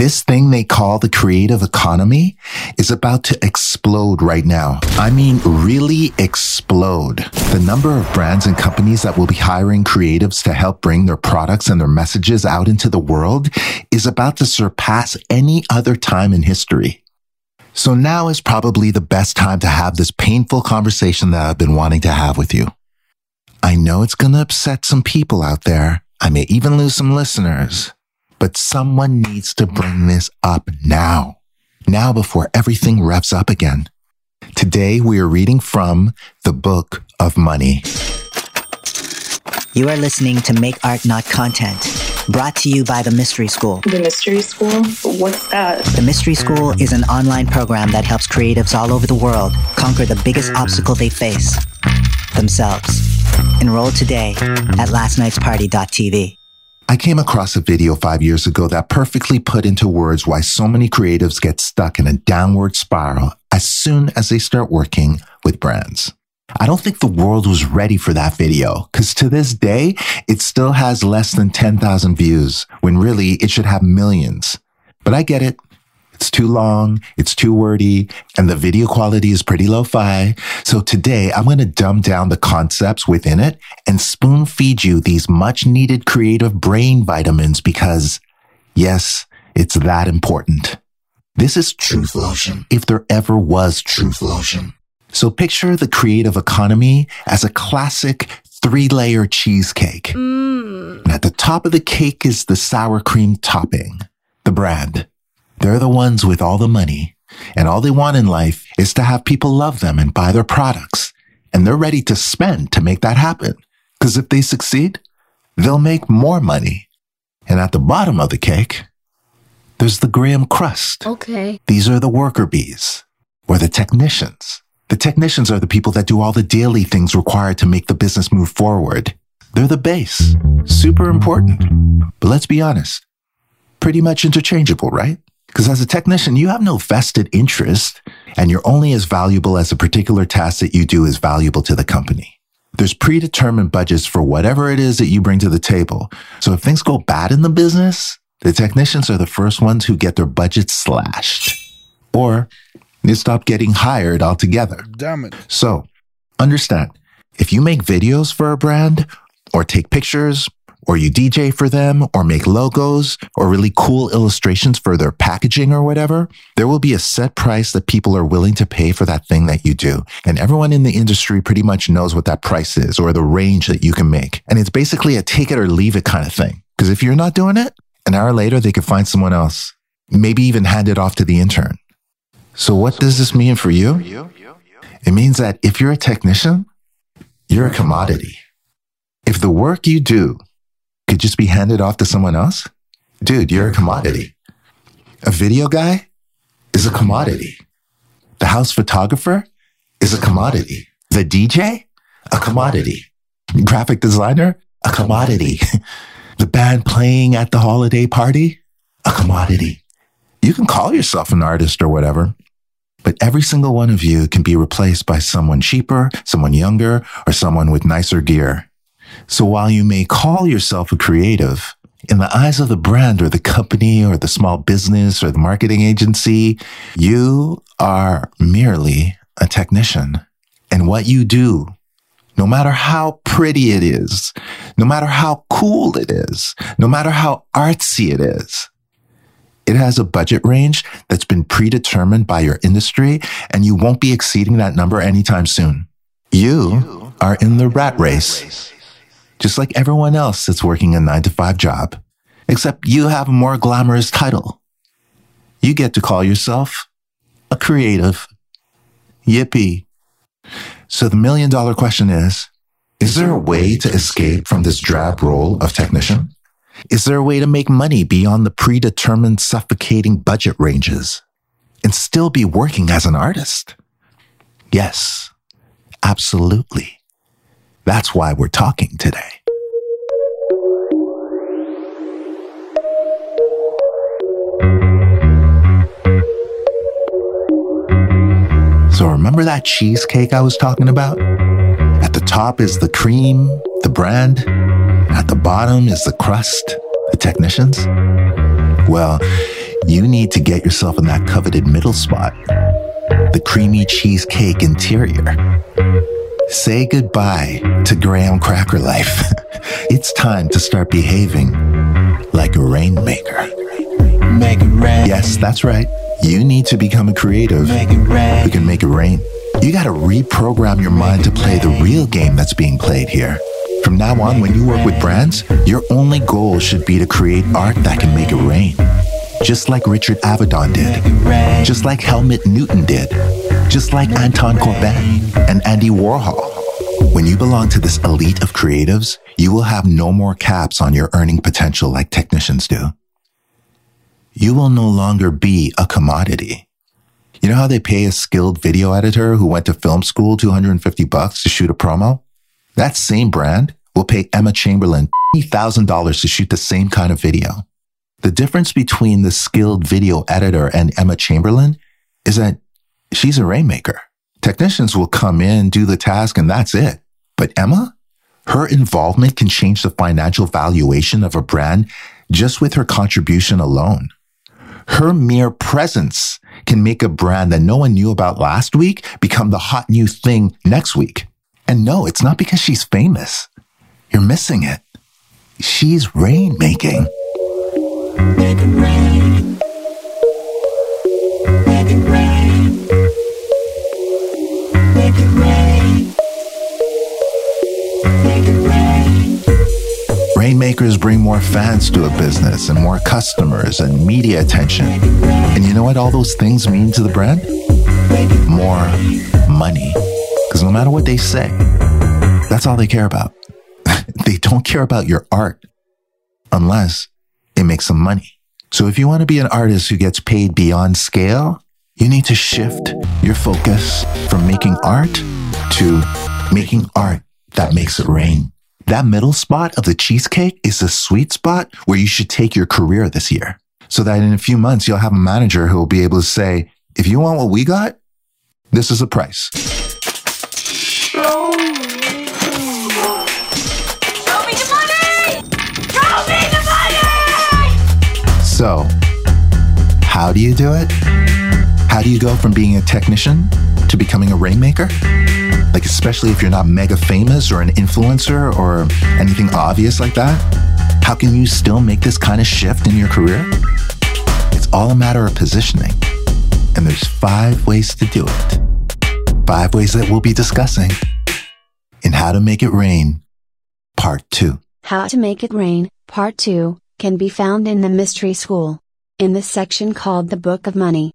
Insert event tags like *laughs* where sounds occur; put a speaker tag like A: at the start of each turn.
A: This thing they call the creative economy is about to explode right now. I mean, really explode. The number of brands and companies that will be hiring creatives to help bring their products and their messages out into the world is about to surpass any other time in history. So now is probably the best time to have this painful conversation that I've been wanting to have with you. I know it's going to upset some people out there. I may even lose some listeners but someone needs to bring this up now. Now before everything revs up again. Today we are reading from the Book of Money.
B: You are listening to Make Art Not Content, brought to you by the Mystery School.
C: The Mystery School? What's that?
B: The Mystery School is an online program that helps creatives all over the world conquer the biggest obstacle they face themselves. Enroll today at lastnightsparty.tv.
A: I came across a video five years ago that perfectly put into words why so many creatives get stuck in a downward spiral as soon as they start working with brands. I don't think the world was ready for that video because to this day, it still has less than 10,000 views when really it should have millions. But I get it. It's too long, it's too wordy, and the video quality is pretty lo-fi. So today I'm going to dumb down the concepts within it and spoon feed you these much needed creative brain vitamins because yes, it's that important. This is Truth Lotion, if there ever was Truth Lotion. So picture the creative economy as a classic three layer cheesecake. Mm. And at the top of the cake is the sour cream topping, the brand. They're the ones with all the money and all they want in life is to have people love them and buy their products. And they're ready to spend to make that happen. Cause if they succeed, they'll make more money. And at the bottom of the cake, there's the graham crust.
D: Okay.
A: These are the worker bees or the technicians. The technicians are the people that do all the daily things required to make the business move forward. They're the base. Super important. But let's be honest. Pretty much interchangeable, right? Because as a technician, you have no vested interest and you're only as valuable as a particular task that you do is valuable to the company. There's predetermined budgets for whatever it is that you bring to the table. So if things go bad in the business, the technicians are the first ones who get their budgets slashed or they stop getting hired altogether.
E: Damn it.
A: So understand if you make videos for a brand or take pictures or you DJ for them or make logos or really cool illustrations for their packaging or whatever, there will be a set price that people are willing to pay for that thing that you do. And everyone in the industry pretty much knows what that price is or the range that you can make. And it's basically a take it or leave it kind of thing. Because if you're not doing it, an hour later, they could find someone else, maybe even hand it off to the intern. So what does this mean for you? It means that if you're a technician, you're a commodity. If the work you do could just be handed off to someone else? Dude, you're a commodity. A video guy is a commodity. The house photographer is a commodity. The DJ, a commodity. Graphic designer, a commodity. *laughs* the band playing at the holiday party, a commodity. You can call yourself an artist or whatever, but every single one of you can be replaced by someone cheaper, someone younger, or someone with nicer gear. So while you may call yourself a creative, in the eyes of the brand or the company or the small business or the marketing agency, you are merely a technician. And what you do, no matter how pretty it is, no matter how cool it is, no matter how artsy it is, it has a budget range that's been predetermined by your industry and you won't be exceeding that number anytime soon. You are in the rat race just like everyone else that's working a nine to five job, except you have a more glamorous title. You get to call yourself a creative. Yippee. So the million dollar question is, is there a way to escape from this drab role of technician? Is there a way to make money beyond the predetermined suffocating budget ranges and still be working as an artist? Yes, absolutely. That's why we're talking today. So remember that cheesecake I was talking about? At the top is the cream, the brand. At the bottom is the crust, the technicians. Well, you need to get yourself in that coveted middle spot. The creamy cheesecake interior. Say goodbye to graham cracker life. *laughs* it's time to start behaving like a rainmaker.
D: Make it rain.
A: Yes, that's right. You need to become a creative
D: Make it rain.
A: who can make it rain. You got to reprogram your mind to play the real game that's being played here. From now on, when you work with brands, your only goal should be to create art that can make it rain. Just like Richard Avedon did. Just like Helmut Newton did. Just like Anton Corbijn and Andy Warhol. When you belong to this elite of creatives, you will have no more caps on your earning potential like technicians do. You will no longer be a commodity. You know how they pay a skilled video editor who went to film school 250 bucks to shoot a promo? That same brand will pay Emma Chamberlain $20,000 to shoot the same kind of video. The difference between the skilled video editor and Emma Chamberlain is that she's a rainmaker. Technicians will come in, do the task, and that's it. But Emma, her involvement can change the financial valuation of a brand just with her contribution alone. Her mere presence can make a brand that no one knew about last week become the hot new thing next week. And no, it's not because she's famous. You're missing it. She's rainmaking.
D: Rain.
A: Bring more fans to a business and more customers and media attention. And you know what all those things mean to the brand? More money. Because no matter what they say, that's all they care about. *laughs* they don't care about your art unless it makes some money. So if you want to be an artist who gets paid beyond scale, you need to shift your focus from making art to making art that makes it rain. That middle spot of the cheesecake is the sweet spot where you should take your career this year. So that in a few months, you'll have a manager who will be able to say, if you want what we got, this is the price.
E: Show me the money! Show me the money!
A: So, how do you do it? How do you go from being a technician to becoming a rainmaker? Like, especially if you're not mega famous or an influencer or anything obvious like that? How can you still make this kind of shift in your career? It's all a matter of positioning. And there's five ways to do it. Five ways that we'll be discussing in How to Make It Rain, Part 2.
F: How to Make It Rain, Part 2, can be found in the Mystery School. In the section called The Book of Money,